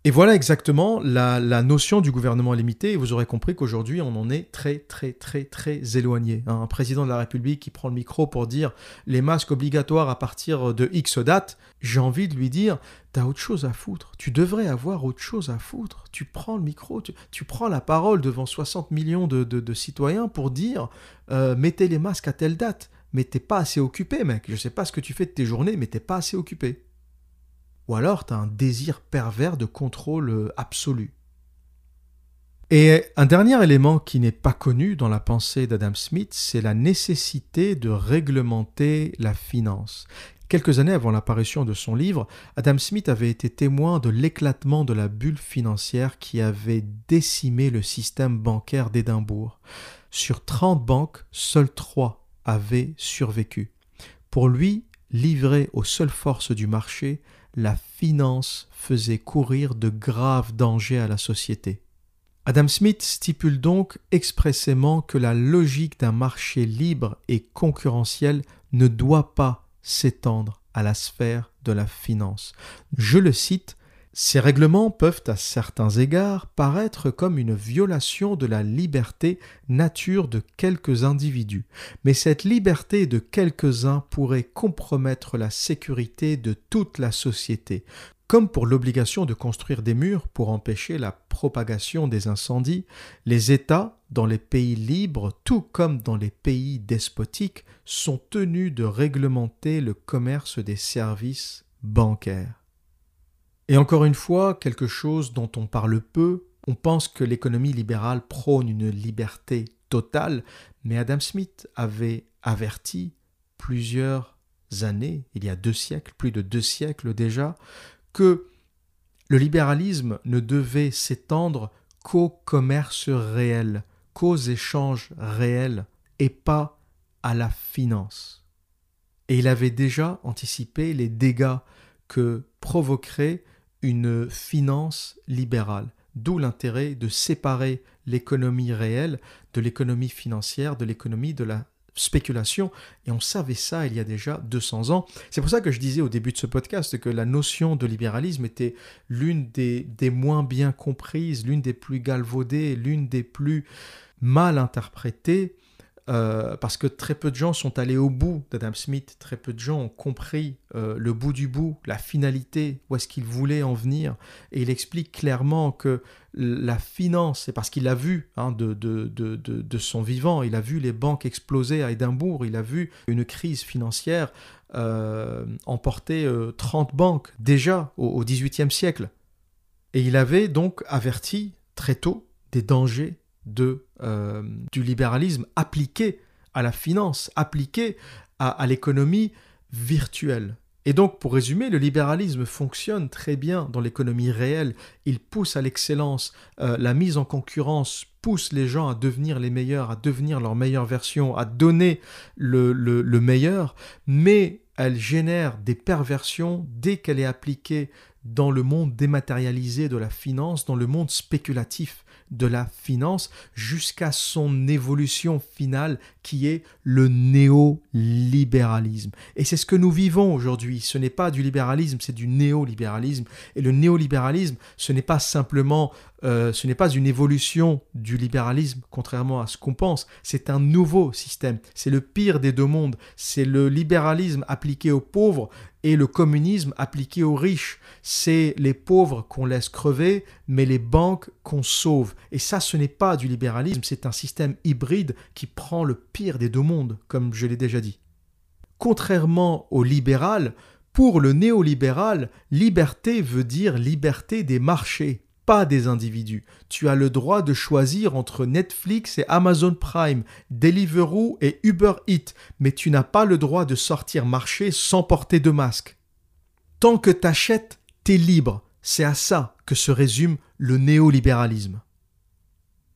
Et voilà exactement la, notion du gouvernement limité, et vous aurez compris qu'aujourd'hui on en est très très très très éloigné. Hein. Un président de la République qui prend le micro pour dire les masques obligatoires à partir de X date, j'ai envie de lui dire, t'as autre chose à foutre, tu devrais avoir autre chose à foutre, tu prends le micro, tu, prends la parole devant 60 millions de, citoyens pour dire euh, mettez les masques à telle date, mais t'es pas assez occupé mec, je sais pas ce que tu fais de tes journées, mais t'es pas assez occupé ou alors tu un désir pervers de contrôle euh, absolu. Et un dernier élément qui n'est pas connu dans la pensée d'Adam Smith, c'est la nécessité de réglementer la finance. Quelques années avant l'apparition de son livre, Adam Smith avait été témoin de l'éclatement de la bulle financière qui avait décimé le système bancaire d'Édimbourg. Sur 30 banques, seules 3 avaient survécu. Pour lui, livré aux seules forces du marché, la finance faisait courir de graves dangers à la société. Adam Smith stipule donc expressément que la logique d'un marché libre et concurrentiel ne doit pas s'étendre à la sphère de la finance. Je le cite, ces règlements peuvent à certains égards paraître comme une violation de la liberté nature de quelques individus, mais cette liberté de quelques-uns pourrait compromettre la sécurité de toute la société, comme pour l'obligation de construire des murs pour empêcher la propagation des incendies, les États, dans les pays libres, tout comme dans les pays despotiques, sont tenus de réglementer le commerce des services bancaires. Et encore une fois, quelque chose dont on parle peu, on pense que l'économie libérale prône une liberté totale, mais Adam Smith avait averti plusieurs années, il y a deux siècles, plus de deux siècles déjà, que le libéralisme ne devait s'étendre qu'au commerce réel, qu'aux échanges réels et pas à la finance. Et il avait déjà anticipé les dégâts que provoquerait une finance libérale. D'où l'intérêt de séparer l'économie réelle de l'économie financière, de l'économie de la spéculation. Et on savait ça il y a déjà 200 ans. C'est pour ça que je disais au début de ce podcast que la notion de libéralisme était l'une des, des moins bien comprises, l'une des plus galvaudées, l'une des plus mal interprétées euh, parce que très peu de gens sont allés au bout d'Adam Smith, très peu de gens ont compris euh, le bout du bout, la finalité, où est-ce qu'il voulait en venir. Et il explique clairement que la finance, c'est parce qu'il a vu hein, de, son vivant, il a vu les banques exploser à Édimbourg, il a vu une crise financière euh, emporter 30 banques déjà au XVIIIe siècle. Et il avait donc averti très tôt des dangers euh, du libéralisme appliqué à la finance, appliqué à, l'économie virtuelle. Et donc, pour résumer, le libéralisme fonctionne très bien dans l'économie réelle. Il pousse à l'excellence, euh, la mise en concurrence pousse les gens à devenir les meilleurs, à devenir leur meilleure version, à donner le, le meilleur, mais elle génère des perversions dès qu'elle est appliquée dans le monde dématérialisé de la finance, dans le monde spéculatif de la finance jusqu'à son évolution finale qui est le néolibéralisme. Et c'est ce que nous vivons aujourd'hui. Ce n'est pas du libéralisme, c'est du néolibéralisme. Et le néolibéralisme, ce n'est pas simplement, euh, ce n'est pas une évolution du libéralisme, contrairement à ce qu'on pense. C'est un nouveau système. C'est le pire des deux mondes. C'est le libéralisme appliqué aux pauvres et le communisme appliqué aux riches. C'est les pauvres qu'on laisse crever, mais les banques qu'on sauve. Et ça, ce n'est pas du libéralisme, c'est un système hybride qui prend le pire des deux mondes, comme je l'ai déjà dit. Contrairement au libéral, pour le néolibéral, liberté veut dire liberté des marchés, pas des individus. Tu as le droit de choisir entre Netflix et Amazon Prime, Deliveroo et Uber Eats, mais tu n'as pas le droit de sortir marcher sans porter de masque. Tant que t'achètes, t'es libre. C'est à ça que se résume le néolibéralisme.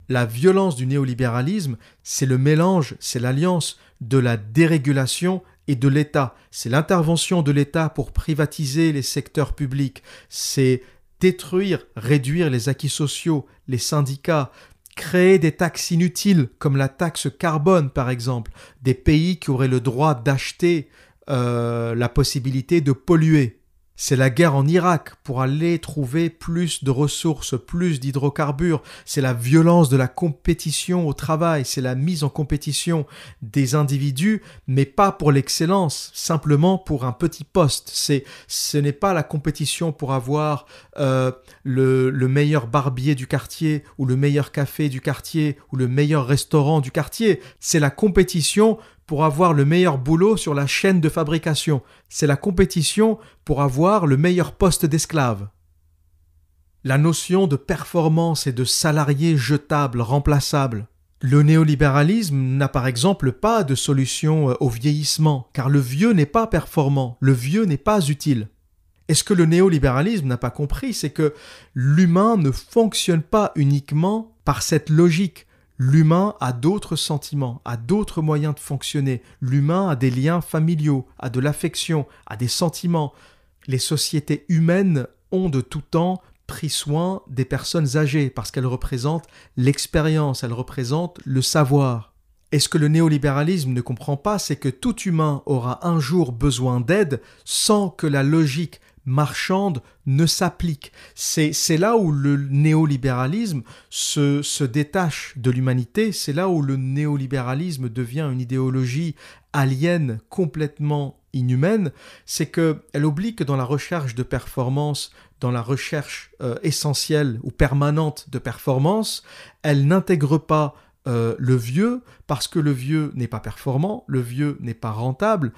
La violence du néolibéralisme, c'est le mélange, c'est l'alliance de la dérégulation et de l'État. C'est l'intervention de l'État pour privatiser les secteurs publics. C'est détruire, réduire les acquis sociaux, les syndicats, créer des taxes inutiles comme la taxe carbone par exemple, des pays qui auraient le droit d'acheter euh, la possibilité de polluer. C'est la guerre en Irak pour aller trouver plus de ressources, plus d'hydrocarbures. C'est la violence de la compétition au travail. C'est la mise en compétition des individus, mais pas pour l'excellence, simplement pour un petit poste. C'est, ce n'est pas la compétition pour avoir euh, le, le meilleur barbier du quartier ou le meilleur café du quartier ou le meilleur restaurant du quartier. C'est la compétition pour avoir le meilleur boulot sur la chaîne de fabrication. C'est la compétition pour avoir le meilleur poste d'esclave. la notion de performance et de salarié jetable, remplaçable. Le néolibéralisme n'a par exemple pas de solution euh, au vieillissement, car le vieux n'est pas performant, le vieux n'est pas utile. Et ce que le néolibéralisme n'a pas compris, c'est que l'humain ne fonctionne pas uniquement par cette logique. L'humain a d'autres sentiments, a d'autres moyens de fonctionner. L'humain a des liens familiaux, a de l'affection, a des sentiments. Les sociétés humaines ont de tout temps pris soin des personnes âgées parce qu'elles représentent l'expérience, elles représentent le savoir. Et ce que le néolibéralisme ne comprend pas, c'est que tout humain aura un jour besoin d'aide sans que la logique marchande ne s'applique. C'est, là où le néolibéralisme se, détache de l'humanité, c'est là où le néolibéralisme devient une idéologie aliène complètement inhumaine, c'est qu'elle oublie que dans la recherche de performance, dans la recherche euh, essentielle ou permanente de performance, elle n'intègre pas euh, le vieux parce que le vieux n'est pas performant, le vieux n'est pas rentable,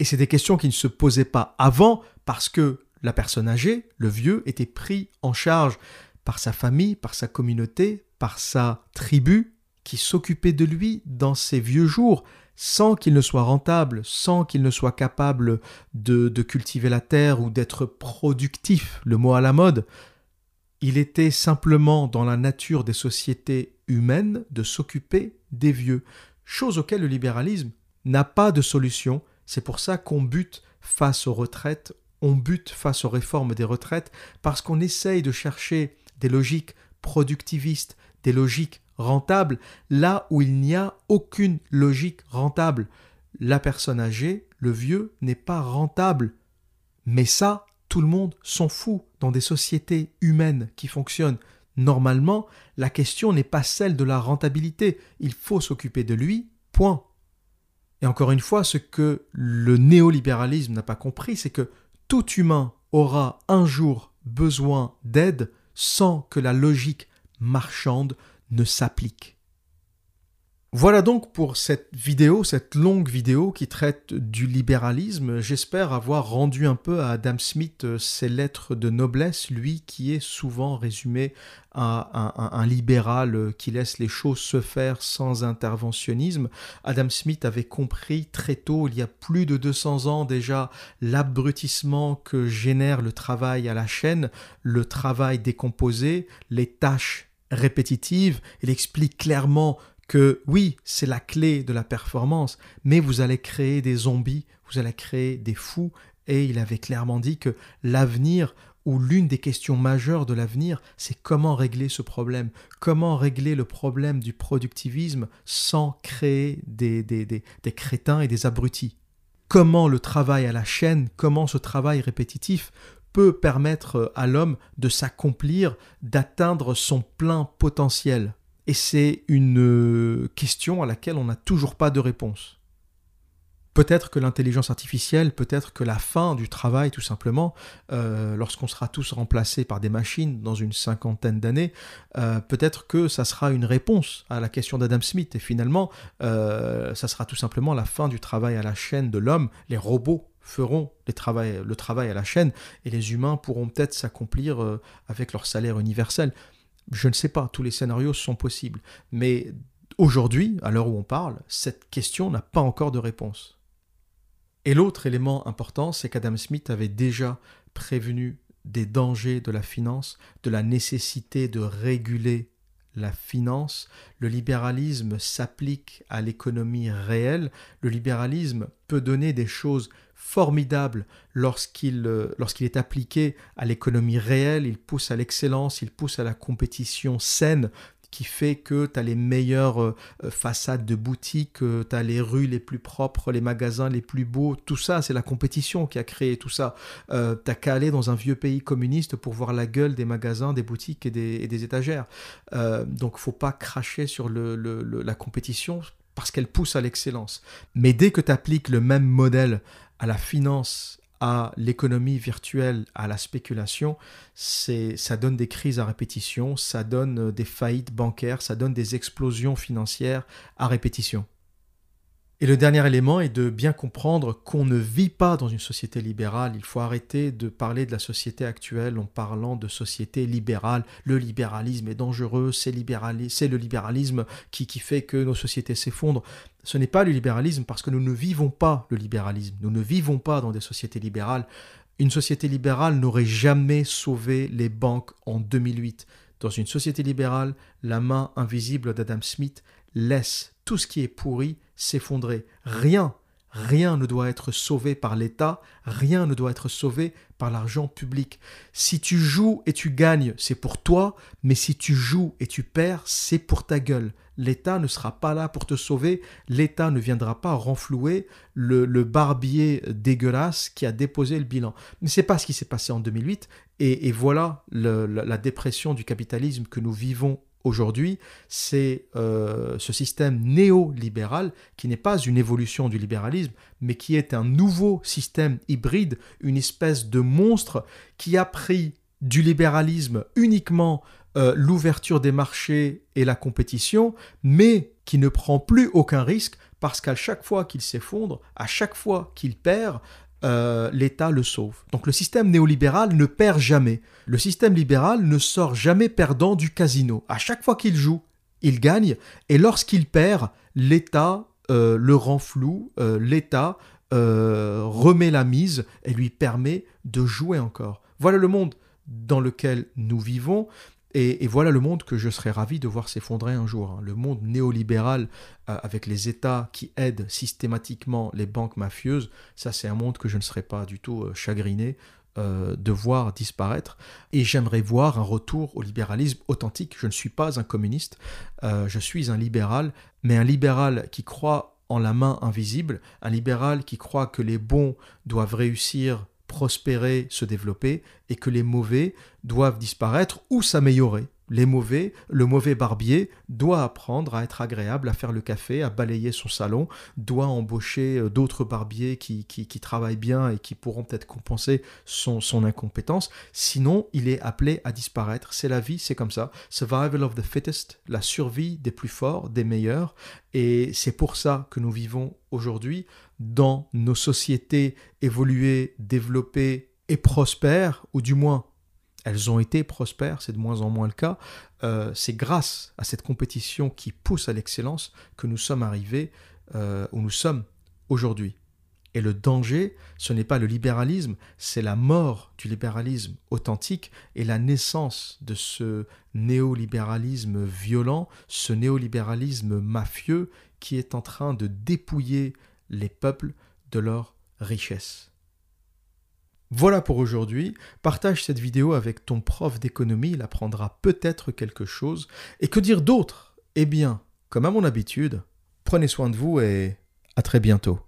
et c'est des questions qui ne se posaient pas avant parce que la personne âgée, le vieux, était pris en charge par sa famille, par sa communauté, par sa tribu, qui s'occupait de lui dans ses vieux jours, sans qu'il ne soit rentable, sans qu'il ne soit capable de, cultiver la terre ou d'être productif, le mot à la mode. Il était simplement dans la nature des sociétés humaines de s'occuper des vieux, chose auquel le libéralisme n'a pas de solution. C'est pour ça qu'on bute face aux retraites on bute face aux réformes des retraites parce qu'on essaye de chercher des logiques productivistes, des logiques rentables, là où il n'y a aucune logique rentable. La personne âgée, le vieux, n'est pas rentable. Mais ça, tout le monde s'en fout dans des sociétés humaines qui fonctionnent. Normalement, la question n'est pas celle de la rentabilité, il faut s'occuper de lui, point. Et encore une fois, ce que le néolibéralisme n'a pas compris, c'est que tout humain aura un jour besoin d'aide sans que la logique marchande ne s'applique. Voilà donc pour cette vidéo, cette longue vidéo qui traite du libéralisme. J'espère avoir rendu un peu à Adam Smith euh, ses lettres de noblesse, lui qui est souvent résumé à un, libéral euh, qui laisse les choses se faire sans interventionnisme. Adam Smith avait compris très tôt, il y a plus de 200 ans déjà, l'abrutissement que génère le travail à la chaîne, le travail décomposé, les tâches répétitives. Il explique clairement que oui, c'est la clé de la performance, mais vous allez créer des zombies, vous allez créer des fous, et il avait clairement dit que l'avenir, ou l'une des questions majeures de l'avenir, c'est comment régler ce problème, comment régler le problème du productivisme sans créer des, des, des, des crétins et des abrutis. Comment le travail à la chaîne, comment ce travail répétitif peut permettre à l'homme de s'accomplir, d'atteindre son plein potentiel. Et c'est une euh, question à laquelle on n'a toujours pas de réponse. Peut-être que l'intelligence artificielle, peut-être que la fin du travail, tout simplement, euh, lorsqu'on sera tous remplacés par des machines dans une cinquantaine d'années, euh, peut-être que ça sera une réponse à la question d'Adam Smith. Et finalement, ça sera tout simplement la fin du travail à la chaîne de l'homme. Les robots feront le travail à la chaîne et les humains pourront peut-être s'accomplir avec leur salaire universel. Je ne sais pas, tous les scénarios sont possibles. Mais aujourd'hui, à l'heure où on parle, cette question n'a pas encore de réponse. Et l'autre élément important, c'est qu'Adam Smith avait déjà prévenu des dangers de la finance, de la nécessité de réguler la finance. Le libéralisme s'applique à l'économie réelle. Le libéralisme peut donner des choses formidable lorsqu'il euh, lorsqu'il est appliqué à l'économie réelle, il pousse à l'excellence, il pousse à la compétition saine qui fait que tu as les meilleures euh, euh, façades de boutiques, tu as les rues les plus propres, les magasins les plus beaux, tout ça, c'est la compétition qui a créé tout ça. Euh, t'as qu'à aller dans un vieux pays communiste pour voir la gueule des magasins, des boutiques et des, étagères. donc faut pas cracher sur le, la compétition parce qu'elle pousse à l'excellence. Mais dès que tu appliques le même modèle à la finance, à l'économie virtuelle, à la spéculation, ça donne des crises à répétition, ça donne euh, des faillites bancaires, ça donne des explosions financières à répétition. Et le dernier élément est de bien comprendre qu'on ne vit pas dans une société libérale. Il faut arrêter de parler de la société actuelle en parlant de société libérale. Le libéralisme est dangereux, c'est le libéralisme qui, qui fait que nos sociétés s'effondrent. Ce n'est pas le libéralisme parce que nous ne vivons pas le libéralisme. Nous ne vivons pas dans des sociétés libérales. Une société libérale n'aurait jamais sauvé les banques en 2008. Dans une société libérale, la main invisible d'Adam Smith laisse tout ce qui est pourri s'effondrer. Rien, rien ne doit être sauvé par l'État, rien ne doit être sauvé par l'argent public. Si tu joues et tu gagnes, c'est pour toi, mais si tu joues et tu perds, c'est pour ta gueule. L'État ne sera pas là pour te sauver, l'État ne viendra pas renflouer le, barbier dégueulasse qui a déposé le bilan. Mais c'est pas ce qui s'est passé en 2008, et, voilà la dépression du capitalisme que nous vivons aujourd'hui, c'est euh, ce système néolibéral qui n'est pas une évolution du libéralisme, mais qui est un nouveau système hybride, une espèce de monstre qui a pris du libéralisme uniquement euh, l'ouverture des marchés et la compétition, mais qui ne prend plus aucun risque parce qu'à chaque fois qu'il s'effondre, à chaque fois qu'il perd, euh, l'État le sauve. Donc le système néolibéral ne perd jamais. Le système libéral ne sort jamais perdant du casino. À chaque fois qu'il joue, il gagne, et lorsqu'il perd, l'État euh, le rend flou, euh, l'État remet la mise et lui permet de jouer encore. Voilà le monde dans lequel nous vivons. Et, voilà le monde que je serais ravi de voir s'effondrer un jour. Hein. Le monde néolibéral euh, avec les États qui aident systématiquement les banques mafieuses, ça c'est un monde que je ne serais pas du tout euh, chagriné euh, de voir disparaître. Et j'aimerais voir un retour au libéralisme authentique. Je ne suis pas un communiste, je suis un libéral, mais un libéral qui croit en la main invisible, un libéral qui croit que les bons doivent réussir prospérer, se développer, et que les mauvais doivent disparaître ou s'améliorer. Les mauvais, le mauvais barbier doit apprendre à être agréable, à faire le café, à balayer son salon, doit embaucher euh, d'autres barbiers qui, qui, travaillent bien et qui pourront peut-être compenser son, son incompétence. Sinon, il est appelé à disparaître. C'est la vie, c'est comme ça. Survival of the fittest, la survie des plus forts, des meilleurs. Et c'est pour ça que nous vivons aujourd'hui dans nos sociétés évoluées, développées et prospères, ou du moins elles ont été prospères, c'est de moins en moins le cas. Euh, c'est grâce à cette compétition qui pousse à l'excellence que nous sommes arrivés euh, où nous sommes aujourd'hui. Et le danger, ce n'est pas le libéralisme, c'est la mort du libéralisme authentique et la naissance de ce néolibéralisme violent, ce néolibéralisme mafieux qui est en train de dépouiller les peuples de leur richesse. Voilà pour aujourd'hui. Partage cette vidéo avec ton prof d'économie, il apprendra peut-être quelque chose. Et que dire d'autre? Eh bien, comme à mon habitude, prenez soin de vous et à très bientôt.